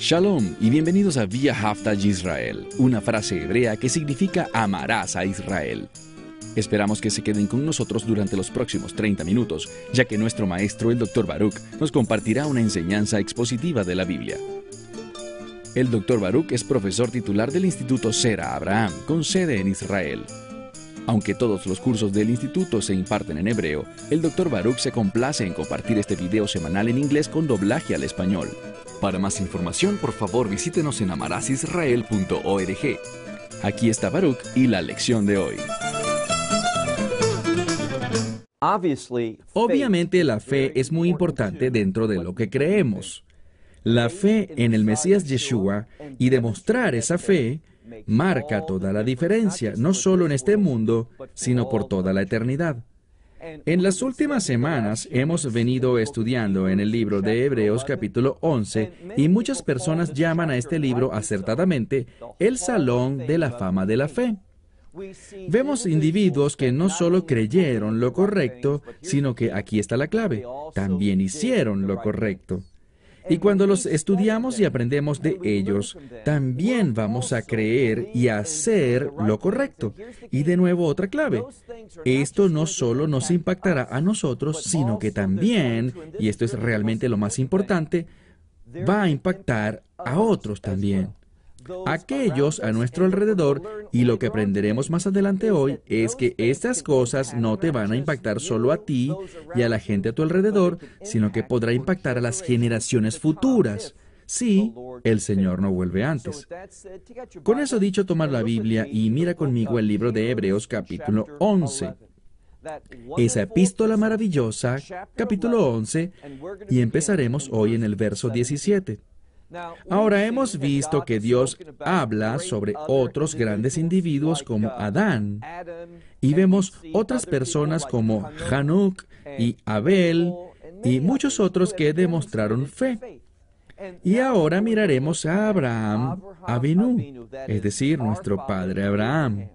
Shalom y bienvenidos a Via Haftaj Israel, una frase hebrea que significa amarás a Israel. Esperamos que se queden con nosotros durante los próximos 30 minutos, ya que nuestro maestro, el Dr. Baruch, nos compartirá una enseñanza expositiva de la Biblia. El Dr. Baruch es profesor titular del Instituto Sera Abraham, con sede en Israel. Aunque todos los cursos del instituto se imparten en hebreo, el Dr. Baruch se complace en compartir este video semanal en inglés con doblaje al español. Para más información, por favor visítenos en amarasisrael.org. Aquí está Baruch y la lección de hoy. Obviamente la fe es muy importante dentro de lo que creemos. La fe en el Mesías Yeshua y demostrar esa fe marca toda la diferencia, no solo en este mundo, sino por toda la eternidad. En las últimas semanas hemos venido estudiando en el libro de Hebreos capítulo 11 y muchas personas llaman a este libro acertadamente el Salón de la Fama de la Fe. Vemos individuos que no solo creyeron lo correcto, sino que aquí está la clave, también hicieron lo correcto. Y cuando los estudiamos y aprendemos de ellos, también vamos a creer y hacer lo correcto. Y de nuevo otra clave. Esto no solo nos impactará a nosotros, sino que también, y esto es realmente lo más importante, va a impactar a otros también aquellos a nuestro alrededor y lo que aprenderemos más adelante hoy es que estas cosas no te van a impactar solo a ti y a la gente a tu alrededor, sino que podrá impactar a las generaciones futuras. Si el Señor no vuelve antes. Con eso dicho, toma la Biblia y mira conmigo el libro de Hebreos capítulo 11 esa epístola maravillosa, capítulo 11, y empezaremos hoy en el verso 17. Ahora hemos visto que Dios habla sobre otros grandes individuos como Adán y vemos otras personas como Hanuk y Abel y muchos otros que demostraron fe. Y ahora miraremos a Abraham Avinu, es decir, nuestro padre Abraham.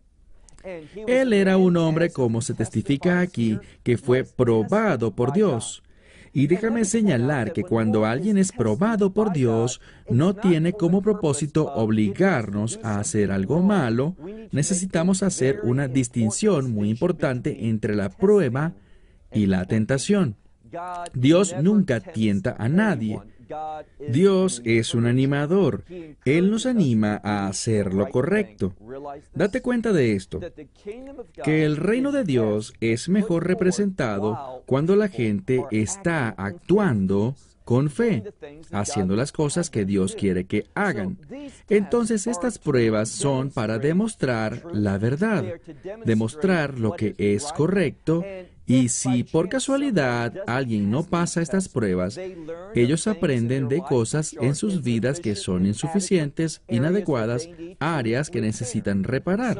Él era un hombre, como se testifica aquí, que fue probado por Dios. Y déjame señalar que cuando alguien es probado por Dios, no tiene como propósito obligarnos a hacer algo malo, necesitamos hacer una distinción muy importante entre la prueba y la tentación. Dios nunca tienta a nadie. Dios es un animador. Él nos anima a hacer lo correcto. Date cuenta de esto, que el reino de Dios es mejor representado cuando la gente está actuando con fe, haciendo las cosas que Dios quiere que hagan. Entonces estas pruebas son para demostrar la verdad, demostrar lo que es correcto y si por casualidad alguien no pasa estas pruebas, ellos aprenden de cosas en sus vidas que son insuficientes, inadecuadas, áreas que necesitan reparar.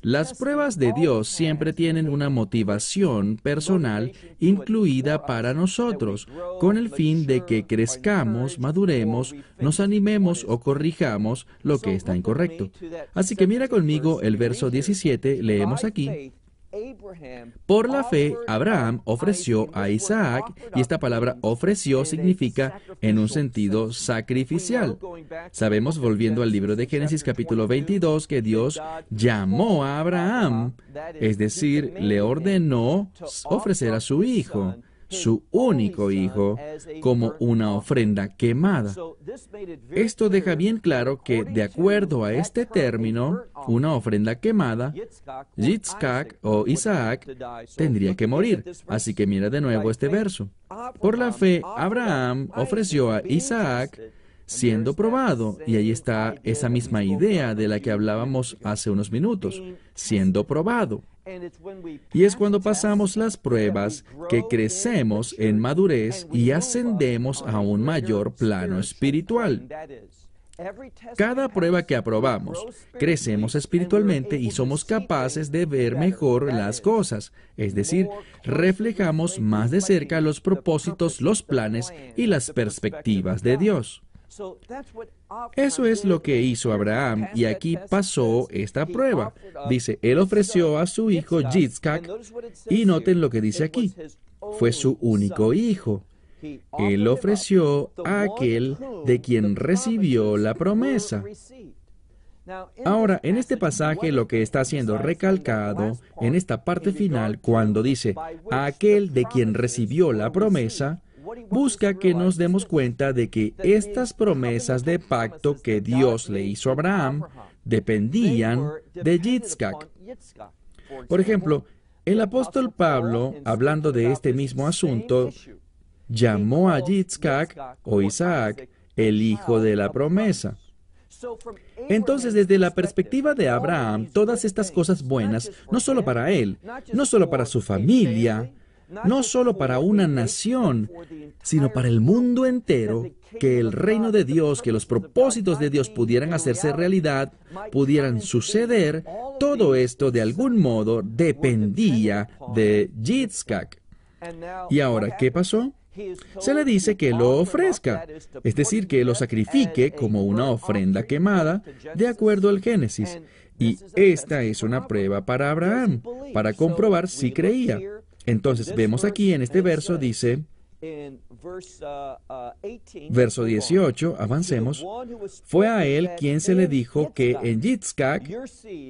Las pruebas de Dios siempre tienen una motivación personal incluida para nosotros, con el fin de que crezcamos, maduremos, nos animemos o corrijamos lo que está incorrecto. Así que mira conmigo el verso 17, leemos aquí. Por la fe, Abraham ofreció a Isaac, y esta palabra ofreció significa en un sentido sacrificial. Sabemos, volviendo al libro de Génesis capítulo 22, que Dios llamó a Abraham, es decir, le ordenó ofrecer a su hijo su único hijo como una ofrenda quemada. Esto deja bien claro que, de acuerdo a este término, una ofrenda quemada, Yitzhak o Isaac tendría que morir. Así que mira de nuevo este verso. Por la fe, Abraham ofreció a Isaac siendo probado. Y ahí está esa misma idea de la que hablábamos hace unos minutos, siendo probado. Y es cuando pasamos las pruebas que crecemos en madurez y ascendemos a un mayor plano espiritual. Cada prueba que aprobamos, crecemos espiritualmente y somos capaces de ver mejor las cosas, es decir, reflejamos más de cerca los propósitos, los planes y las perspectivas de Dios. Eso es lo que hizo Abraham y aquí pasó esta prueba. Dice, él ofreció a su hijo Yitzhak y noten lo que dice aquí. Fue su único hijo. Él ofreció a aquel de quien recibió la promesa. Ahora, en este pasaje lo que está siendo recalcado en esta parte final, cuando dice a aquel de quien recibió la promesa, busca que nos demos cuenta de que estas promesas de pacto que Dios le hizo a Abraham dependían de Yitzhak. Por ejemplo, el apóstol Pablo, hablando de este mismo asunto, llamó a Yitzhak o Isaac el hijo de la promesa. Entonces, desde la perspectiva de Abraham, todas estas cosas buenas, no solo para él, no solo para su familia, no solo para una nación, sino para el mundo entero, que el reino de Dios, que los propósitos de Dios pudieran hacerse realidad, pudieran suceder, todo esto de algún modo dependía de Yitzhak. Y ahora, ¿qué pasó? Se le dice que lo ofrezca, es decir, que lo sacrifique como una ofrenda quemada, de acuerdo al Génesis. Y esta es una prueba para Abraham, para comprobar si creía. Entonces vemos aquí en este verso, dice, verso 18, avancemos, fue a él quien se le dijo que en Yitzhak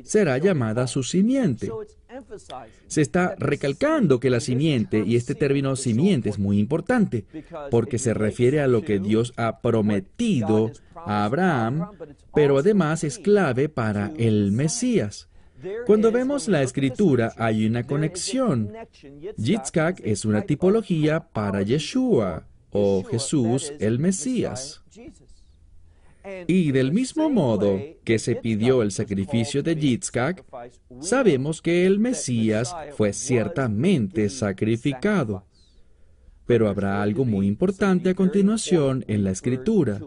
será llamada su simiente. Se está recalcando que la simiente, y este término simiente es muy importante, porque se refiere a lo que Dios ha prometido a Abraham, pero además es clave para el Mesías. Cuando vemos la escritura hay una conexión. Yitzhak es una tipología para Yeshua o Jesús el Mesías. Y del mismo modo que se pidió el sacrificio de Yitzhak, sabemos que el Mesías fue ciertamente sacrificado. Pero habrá algo muy importante a continuación en la escritura.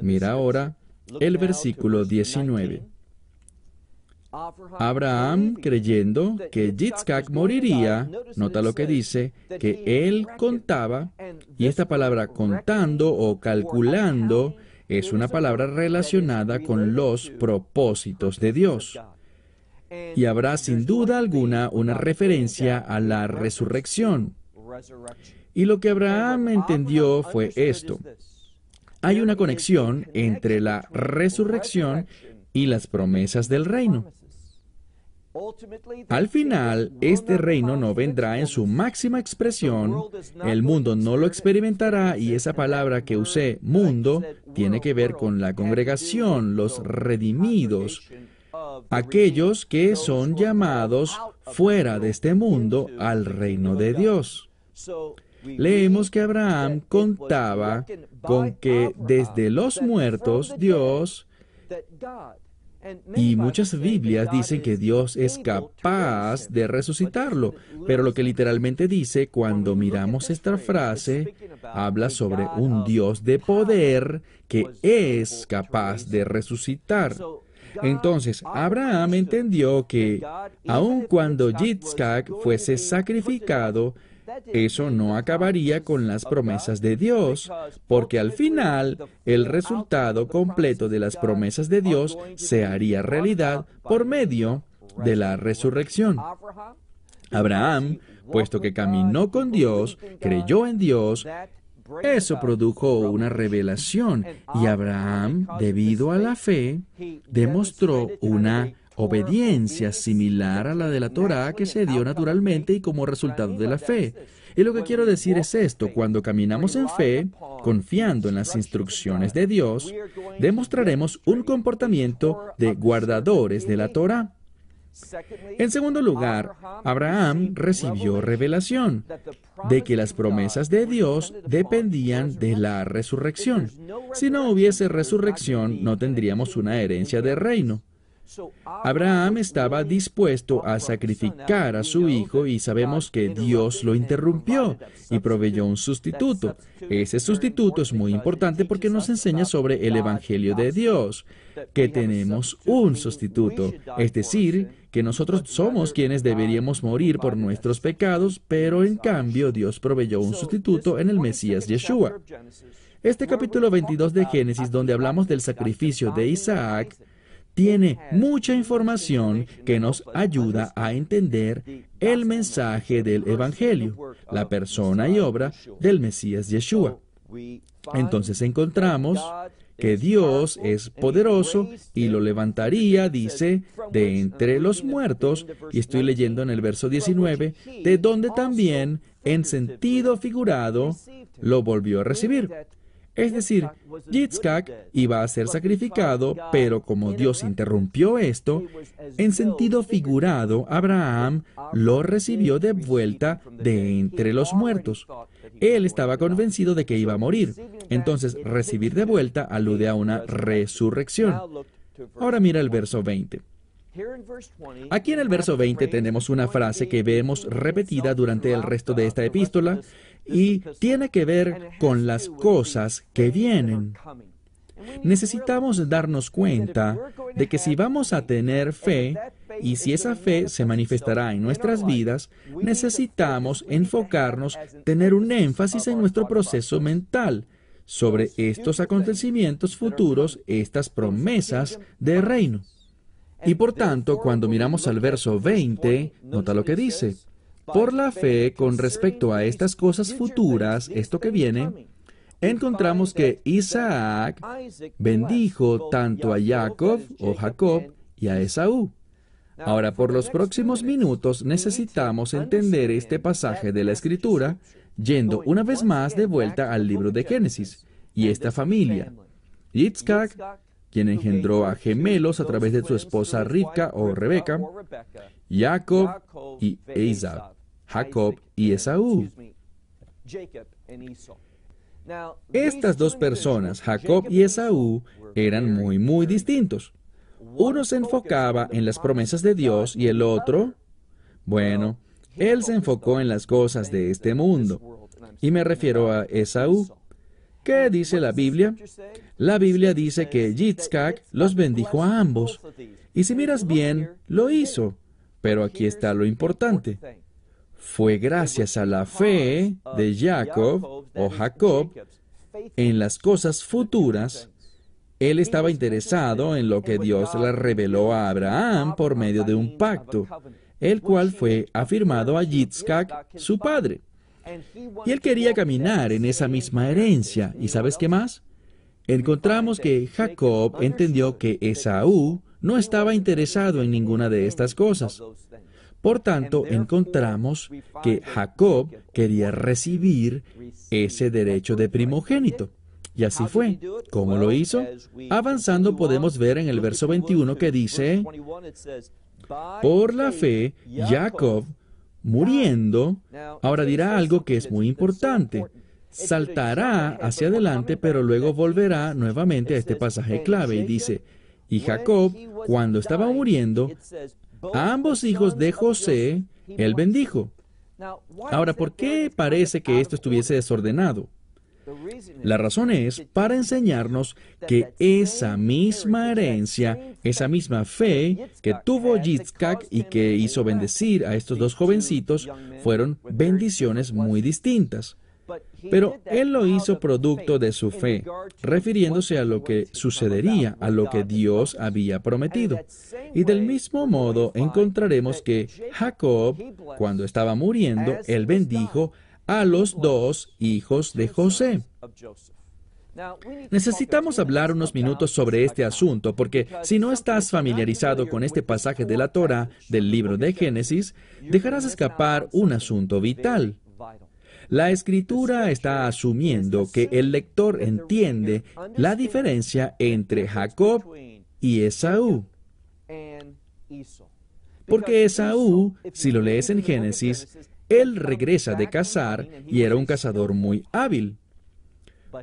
Mira ahora el versículo 19. Abraham, creyendo que Yitzhak moriría, nota lo que dice, que él contaba, y esta palabra contando o calculando es una palabra relacionada con los propósitos de Dios. Y habrá sin duda alguna una referencia a la resurrección. Y lo que Abraham entendió fue esto. Hay una conexión entre la resurrección y las promesas del reino. Al final, este reino no vendrá en su máxima expresión, el mundo no lo experimentará y esa palabra que usé, mundo, tiene que ver con la congregación, los redimidos, aquellos que son llamados fuera de este mundo al reino de Dios. Leemos que Abraham contaba con que desde los muertos Dios y muchas Biblias dicen que Dios es capaz de resucitarlo, pero lo que literalmente dice cuando miramos esta frase, habla sobre un Dios de poder que es capaz de resucitar. Entonces, Abraham entendió que aun cuando Yitzhak fuese sacrificado, eso no acabaría con las promesas de Dios, porque al final el resultado completo de las promesas de Dios se haría realidad por medio de la resurrección. Abraham, puesto que caminó con Dios, creyó en Dios, eso produjo una revelación y Abraham, debido a la fe, demostró una obediencia similar a la de la Torah que se dio naturalmente y como resultado de la fe. Y lo que quiero decir es esto, cuando caminamos en fe, confiando en las instrucciones de Dios, demostraremos un comportamiento de guardadores de la Torah. En segundo lugar, Abraham recibió revelación de que las promesas de Dios dependían de la resurrección. Si no hubiese resurrección, no tendríamos una herencia de reino. Abraham estaba dispuesto a sacrificar a su hijo y sabemos que Dios lo interrumpió y proveyó un sustituto. Ese sustituto es muy importante porque nos enseña sobre el Evangelio de Dios, que tenemos un sustituto, es decir, que nosotros somos quienes deberíamos morir por nuestros pecados, pero en cambio Dios proveyó un sustituto en el Mesías Yeshua. Este capítulo 22 de Génesis, donde hablamos del sacrificio de Isaac, tiene mucha información que nos ayuda a entender el mensaje del Evangelio, la persona y obra del Mesías Yeshua. Entonces encontramos que Dios es poderoso y lo levantaría, dice, de entre los muertos, y estoy leyendo en el verso 19, de donde también, en sentido figurado, lo volvió a recibir. Es decir, Yitzhak iba a ser sacrificado, pero como Dios interrumpió esto, en sentido figurado, Abraham lo recibió de vuelta de entre los muertos. Él estaba convencido de que iba a morir. Entonces, recibir de vuelta alude a una resurrección. Ahora mira el verso 20. Aquí en el verso 20 tenemos una frase que vemos repetida durante el resto de esta epístola y tiene que ver con las cosas que vienen. Necesitamos darnos cuenta de que si vamos a tener fe y si esa fe se manifestará en nuestras vidas, necesitamos enfocarnos, tener un énfasis en nuestro proceso mental sobre estos acontecimientos futuros, estas promesas de reino. Y por tanto, cuando miramos al verso 20, nota lo que dice. Por la fe con respecto a estas cosas futuras, esto que viene, encontramos que Isaac bendijo tanto a Jacob o Jacob y a Esaú. Ahora, por los próximos minutos necesitamos entender este pasaje de la Escritura, yendo una vez más de vuelta al libro de Génesis y esta familia. Yitzhak, quien engendró a gemelos a través de su esposa Rivka o Rebeca, Jacob y Esaú. Jacob y Esaú. Estas dos personas, Jacob y Esaú, eran muy, muy distintos. Uno se enfocaba en las promesas de Dios y el otro, bueno, él se enfocó en las cosas de este mundo. Y me refiero a Esaú. ¿Qué dice la Biblia? La Biblia dice que Yitzhak los bendijo a ambos. Y si miras bien, lo hizo. Pero aquí está lo importante. Fue gracias a la fe de Jacob o Jacob en las cosas futuras. Él estaba interesado en lo que Dios le reveló a Abraham por medio de un pacto, el cual fue afirmado a Yitzhak, su padre. Y él quería caminar en esa misma herencia. ¿Y sabes qué más? Encontramos que Jacob entendió que Esaú no estaba interesado en ninguna de estas cosas. Por tanto, encontramos que Jacob quería recibir ese derecho de primogénito. Y así fue. ¿Cómo lo hizo? Avanzando podemos ver en el verso 21 que dice, por la fe, Jacob, muriendo, ahora dirá algo que es muy importante. Saltará hacia adelante, pero luego volverá nuevamente a este pasaje clave y dice, y Jacob, cuando estaba muriendo, a ambos hijos de José, él bendijo. Ahora, ¿por qué parece que esto estuviese desordenado? La razón es para enseñarnos que esa misma herencia, esa misma fe que tuvo Yitzhak y que hizo bendecir a estos dos jovencitos, fueron bendiciones muy distintas. Pero él lo hizo producto de su fe, refiriéndose a lo que sucedería, a lo que Dios había prometido. Y del mismo modo encontraremos que Jacob, cuando estaba muriendo, él bendijo a los dos hijos de José. Necesitamos hablar unos minutos sobre este asunto porque si no estás familiarizado con este pasaje de la Torah del libro de Génesis, dejarás escapar un asunto vital. La escritura está asumiendo que el lector entiende la diferencia entre Jacob y Esaú. Porque Esaú, si lo lees en Génesis, él regresa de cazar y era un cazador muy hábil.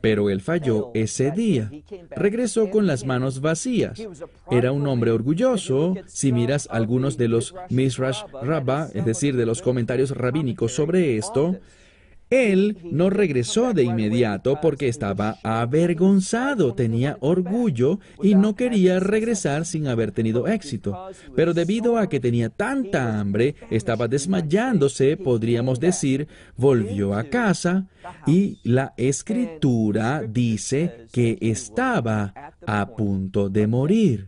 Pero él falló ese día. Regresó con las manos vacías. Era un hombre orgulloso. Si miras algunos de los Misrash Rabbah, es decir, de los comentarios rabínicos sobre esto, Él no regresó de inmediato porque estaba avergonzado, tenía orgullo y no quería regresar sin haber tenido éxito. Pero debido a que tenía tanta hambre, estaba desmayándose, podríamos decir, volvió a casa y la escritura dice que estaba a punto de morir.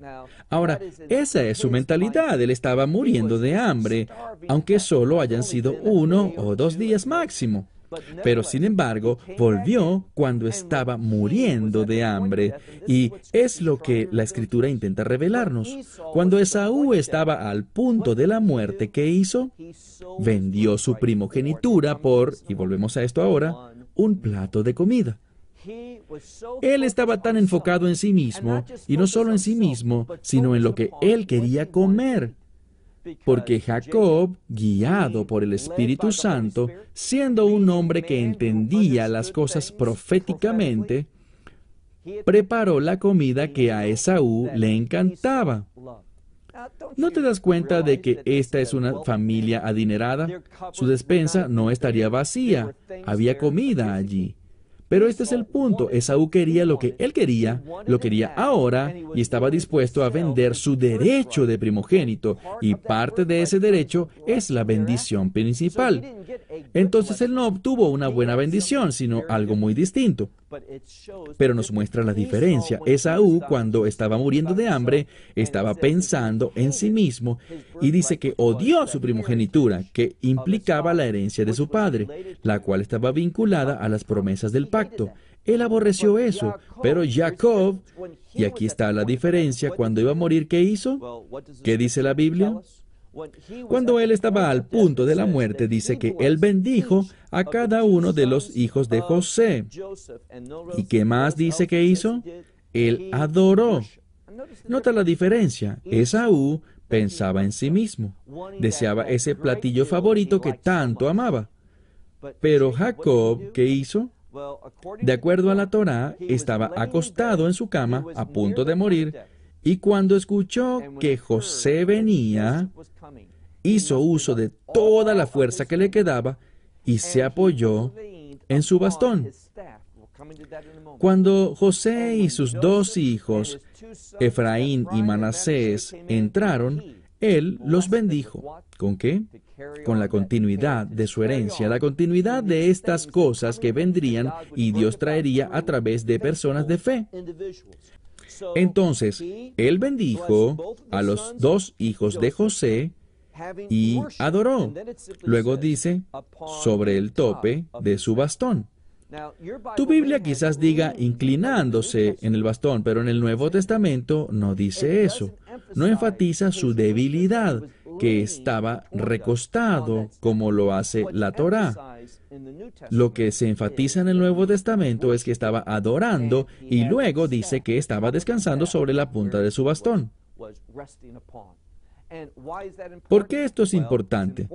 Ahora, esa es su mentalidad. Él estaba muriendo de hambre, aunque solo hayan sido uno o dos días máximo. Pero sin embargo, volvió cuando estaba muriendo de hambre. Y es lo que la escritura intenta revelarnos. Cuando Esaú estaba al punto de la muerte, ¿qué hizo? Vendió su primogenitura por, y volvemos a esto ahora, un plato de comida. Él estaba tan enfocado en sí mismo, y no solo en sí mismo, sino en lo que él quería comer porque Jacob, guiado por el Espíritu Santo, siendo un hombre que entendía las cosas proféticamente, preparó la comida que a Esaú le encantaba. ¿No te das cuenta de que esta es una familia adinerada? Su despensa no estaría vacía, había comida allí. Pero este es el punto. Esaú quería lo que él quería, lo quería ahora y estaba dispuesto a vender su derecho de primogénito y parte de ese derecho es la bendición principal. Entonces él no obtuvo una buena bendición, sino algo muy distinto. Pero nos muestra la diferencia. Esaú, cuando estaba muriendo de hambre, estaba pensando en sí mismo y dice que odió su primogenitura, que implicaba la herencia de su padre, la cual estaba vinculada a las promesas del pacto. Él aborreció eso, pero Jacob, y aquí está la diferencia, cuando iba a morir, ¿qué hizo? ¿Qué dice la Biblia? Cuando él estaba al punto de la muerte, dice que él bendijo a cada uno de los hijos de José. ¿Y qué más dice que hizo? Él adoró. Nota la diferencia. Esaú pensaba en sí mismo. Deseaba ese platillo favorito que tanto amaba. Pero Jacob, ¿qué hizo? De acuerdo a la Torá, estaba acostado en su cama, a punto de morir, y cuando escuchó que José venía, hizo uso de toda la fuerza que le quedaba y se apoyó en su bastón. Cuando José y sus dos hijos, Efraín y Manasés, entraron, él los bendijo. ¿Con qué? Con la continuidad de su herencia, la continuidad de estas cosas que vendrían y Dios traería a través de personas de fe. Entonces, él bendijo a los dos hijos de José y adoró. Luego dice, sobre el tope de su bastón. Tu Biblia quizás diga inclinándose en el bastón, pero en el Nuevo Testamento no dice eso. No enfatiza su debilidad, que estaba recostado, como lo hace la Torah. Lo que se enfatiza en el Nuevo Testamento es que estaba adorando y luego dice que estaba descansando sobre la punta de su bastón. ¿Por qué esto es importante?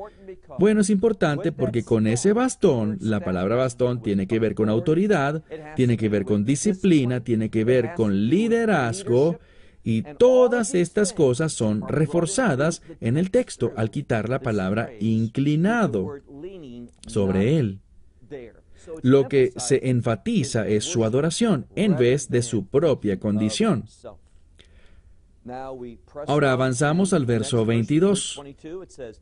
Bueno, es importante porque con ese bastón, la palabra bastón tiene que ver con autoridad, tiene que ver con disciplina, tiene que ver con liderazgo, y todas estas cosas son reforzadas en el texto al quitar la palabra inclinado sobre él. Lo que se enfatiza es su adoración en vez de su propia condición. Ahora avanzamos al verso 22.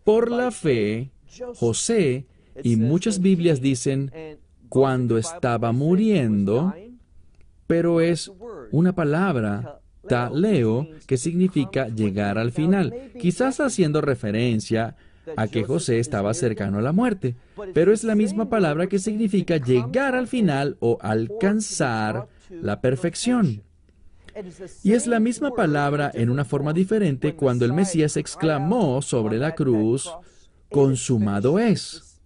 Por la fe, José, y muchas Biblias dicen, cuando estaba muriendo, pero es una palabra, taleo, que significa llegar al final, quizás haciendo referencia a que José estaba cercano a la muerte, pero es la misma palabra que significa llegar al final o alcanzar la perfección. Y es la misma palabra en una forma diferente cuando el Mesías exclamó sobre la cruz, consumado es.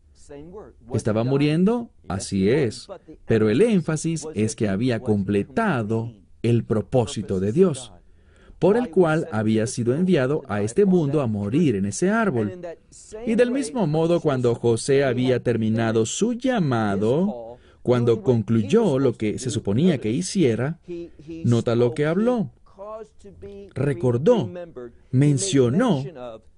¿Estaba muriendo? Así es. Pero el énfasis es que había completado el propósito de Dios, por el cual había sido enviado a este mundo a morir en ese árbol. Y del mismo modo, cuando José había terminado su llamado, cuando concluyó lo que se suponía que hiciera, nota lo que habló. recordó, mencionó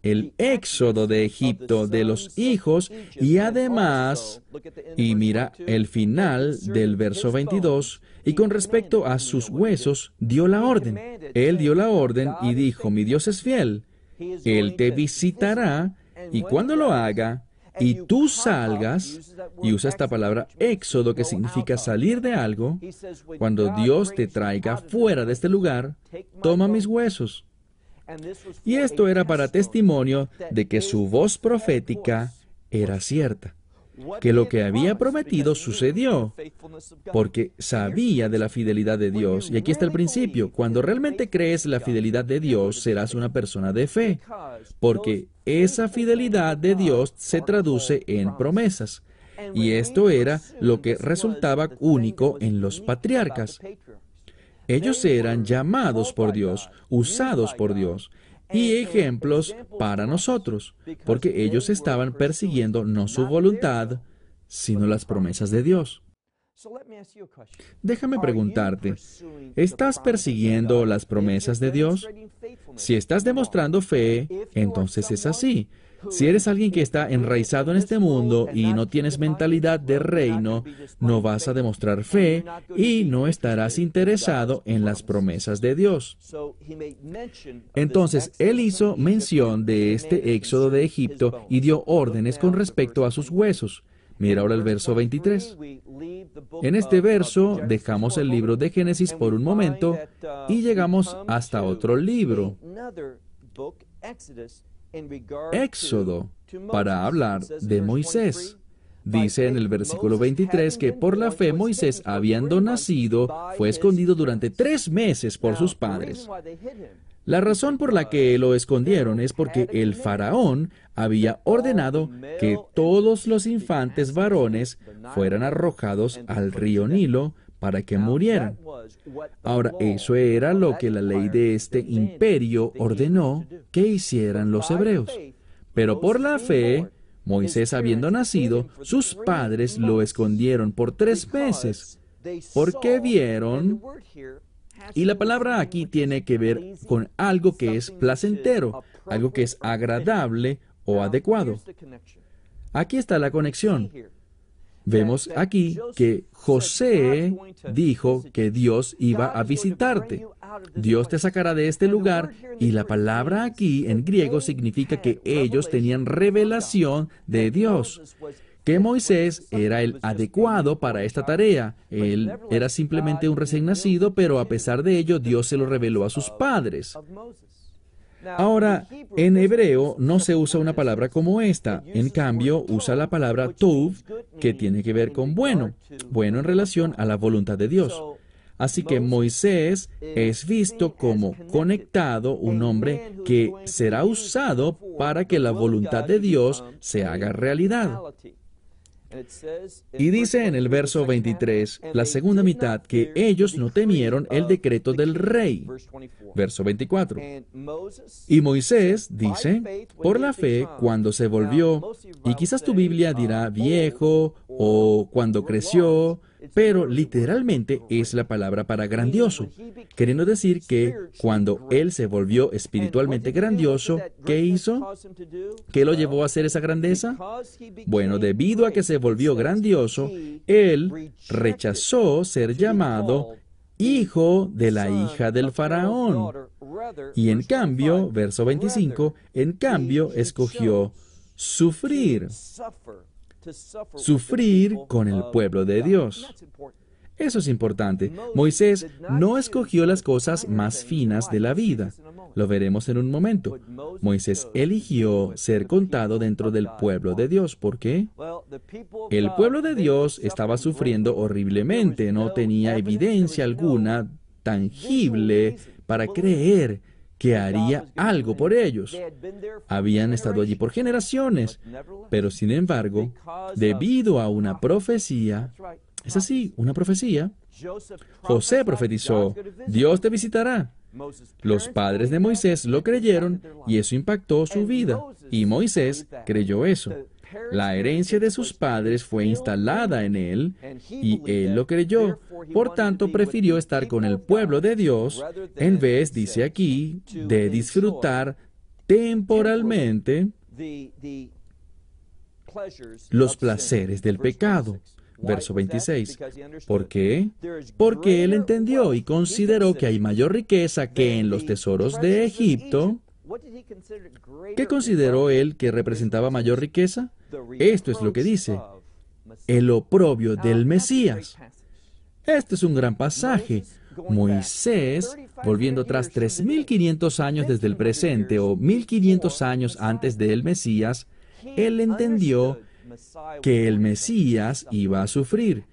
el éxodo de Egipto de los hijos y además, y mira el final del verso 22, y con respecto a sus huesos, dio la orden. Él dio la orden y dijo, mi Dios es fiel, Él te visitará, y cuando lo haga, y tú salgas, y usa esta palabra éxodo que significa salir de algo, cuando Dios te traiga fuera de este lugar, toma mis huesos. Y esto era para testimonio de que su voz profética era cierta que lo que había prometido sucedió, porque sabía de la fidelidad de Dios. Y aquí está el principio. Cuando realmente crees la fidelidad de Dios, serás una persona de fe, porque esa fidelidad de Dios se traduce en promesas. Y esto era lo que resultaba único en los patriarcas. Ellos eran llamados por Dios, usados por Dios y ejemplos para nosotros, porque ellos estaban persiguiendo no su voluntad, sino las promesas de Dios. Déjame preguntarte, ¿estás persiguiendo las promesas de Dios? Si estás demostrando fe, entonces es así. Si eres alguien que está enraizado en este mundo y no tienes mentalidad de reino, no vas a demostrar fe y no estarás interesado en las promesas de Dios. Entonces, él hizo mención de este éxodo de Egipto y dio órdenes con respecto a sus huesos. Mira ahora el verso 23. En este verso dejamos el libro de Génesis por un momento y llegamos hasta otro libro. Éxodo para hablar de Moisés. Dice en el versículo 23 que por la fe Moisés, habiendo nacido, fue escondido durante tres meses por sus padres. La razón por la que lo escondieron es porque el faraón había ordenado que todos los infantes varones fueran arrojados al río Nilo para que murieran. Ahora, eso era lo que la ley de este imperio ordenó que hicieran los hebreos. Pero por la fe, Moisés habiendo nacido, sus padres lo escondieron por tres meses, porque vieron, y la palabra aquí tiene que ver con algo que es placentero, algo que es agradable o adecuado. Aquí está la conexión. Vemos aquí que José dijo que Dios iba a visitarte. Dios te sacará de este lugar y la palabra aquí en griego significa que ellos tenían revelación de Dios que Moisés era el adecuado para esta tarea. Él era simplemente un recién nacido, pero a pesar de ello Dios se lo reveló a sus padres. Ahora, en hebreo no se usa una palabra como esta, en cambio usa la palabra tuv, que tiene que ver con bueno, bueno en relación a la voluntad de Dios. Así que Moisés es visto como conectado, un hombre que será usado para que la voluntad de Dios se haga realidad. Y dice en el verso 23, la segunda mitad, que ellos no temieron el decreto del rey. Verso 24. Y Moisés dice, por la fe, cuando se volvió, y quizás tu Biblia dirá viejo o cuando creció, pero literalmente es la palabra para grandioso, queriendo decir que cuando él se volvió espiritualmente grandioso, ¿qué hizo? ¿Qué lo llevó a hacer esa grandeza? Bueno, debido a que se volvió grandioso, él rechazó ser llamado hijo de la hija del faraón. Y en cambio, verso 25, en cambio escogió sufrir sufrir con el pueblo de Dios. Eso es importante. Moisés no escogió las cosas más finas de la vida. Lo veremos en un momento. Moisés eligió ser contado dentro del pueblo de Dios. ¿Por qué? El pueblo de Dios estaba sufriendo horriblemente. No tenía evidencia alguna tangible para creer que haría algo por ellos. Habían estado allí por generaciones, pero sin embargo, debido a una profecía, es así, una profecía, José profetizó, Dios te visitará. Los padres de Moisés lo creyeron y eso impactó su vida. Y Moisés creyó eso. La herencia de sus padres fue instalada en él y él lo creyó. Por tanto, prefirió estar con el pueblo de Dios en vez, dice aquí, de disfrutar temporalmente los placeres del pecado. Verso 26. ¿Por qué? Porque él entendió y consideró que hay mayor riqueza que en los tesoros de Egipto. ¿Qué consideró él que representaba mayor riqueza? Esto es lo que dice, el oprobio del Mesías. Este es un gran pasaje. Moisés, volviendo tras 3.500 años desde el presente o 1.500 años antes del Mesías, él entendió que el Mesías iba a sufrir.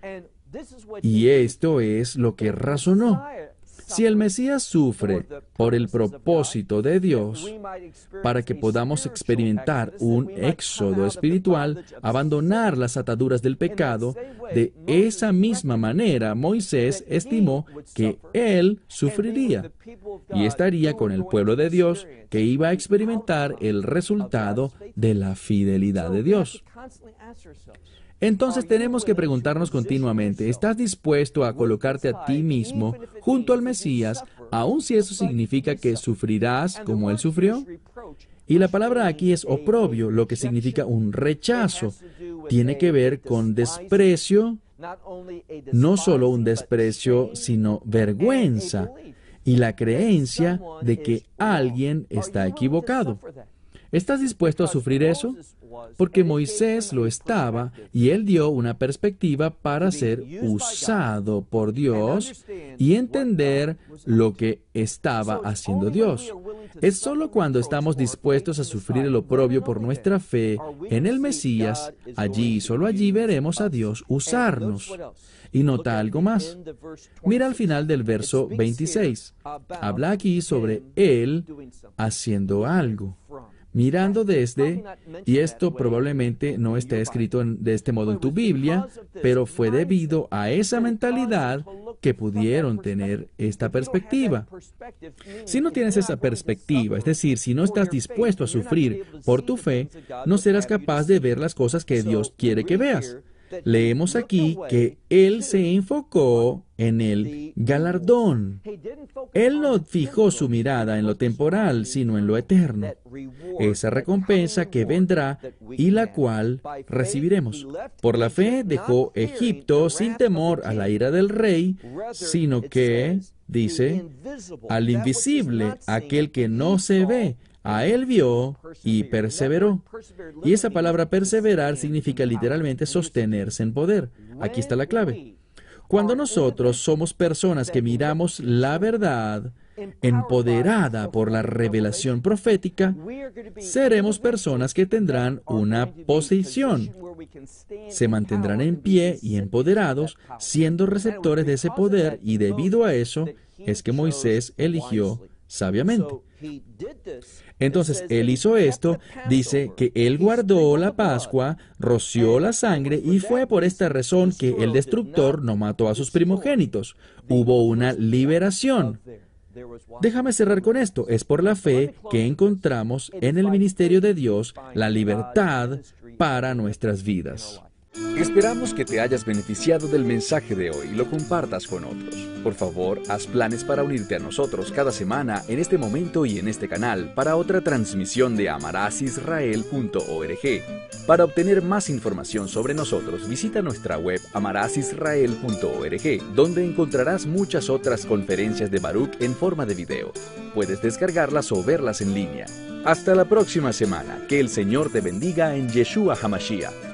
Y esto es lo que razonó. Si el Mesías sufre por el propósito de Dios, para que podamos experimentar un éxodo espiritual, abandonar las ataduras del pecado, de esa misma manera Moisés estimó que él sufriría y estaría con el pueblo de Dios que iba a experimentar el resultado de la fidelidad de Dios. Entonces tenemos que preguntarnos continuamente, ¿estás dispuesto a colocarte a ti mismo junto al Mesías, aun si eso significa que sufrirás como Él sufrió? Y la palabra aquí es oprobio, lo que significa un rechazo. Tiene que ver con desprecio, no solo un desprecio, sino vergüenza y la creencia de que alguien está equivocado. ¿Estás dispuesto a sufrir eso? Porque Moisés lo estaba y él dio una perspectiva para ser usado por Dios y entender lo que estaba haciendo Dios. Es solo cuando estamos dispuestos a sufrir el oprobio por nuestra fe en el Mesías, allí, solo allí veremos a Dios usarnos. Y nota algo más. Mira al final del verso 26. Habla aquí sobre Él haciendo algo mirando desde, y esto probablemente no está escrito de este modo en tu Biblia, pero fue debido a esa mentalidad que pudieron tener esta perspectiva. Si no tienes esa perspectiva, es decir, si no estás dispuesto a sufrir por tu fe, no serás capaz de ver las cosas que Dios quiere que veas. Leemos aquí que Él se enfocó en el galardón. Él no fijó su mirada en lo temporal, sino en lo eterno. Esa recompensa que vendrá y la cual recibiremos. Por la fe dejó Egipto sin temor a la ira del rey, sino que, dice, al invisible, aquel que no se ve, a él vio y perseveró. Y esa palabra perseverar significa literalmente sostenerse en poder. Aquí está la clave. Cuando nosotros somos personas que miramos la verdad, empoderada por la revelación profética, seremos personas que tendrán una posición. Se mantendrán en pie y empoderados, siendo receptores de ese poder, y debido a eso es que Moisés eligió sabiamente. Entonces él hizo esto, dice que él guardó la Pascua, roció la sangre y fue por esta razón que el destructor no mató a sus primogénitos. Hubo una liberación. Déjame cerrar con esto. Es por la fe que encontramos en el ministerio de Dios la libertad para nuestras vidas. Esperamos que te hayas beneficiado del mensaje de hoy y lo compartas con otros. Por favor, haz planes para unirte a nosotros cada semana en este momento y en este canal para otra transmisión de amarasisrael.org. Para obtener más información sobre nosotros, visita nuestra web amarasisrael.org, donde encontrarás muchas otras conferencias de Baruch en forma de video. Puedes descargarlas o verlas en línea. Hasta la próxima semana. Que el Señor te bendiga en Yeshua Hamashiach.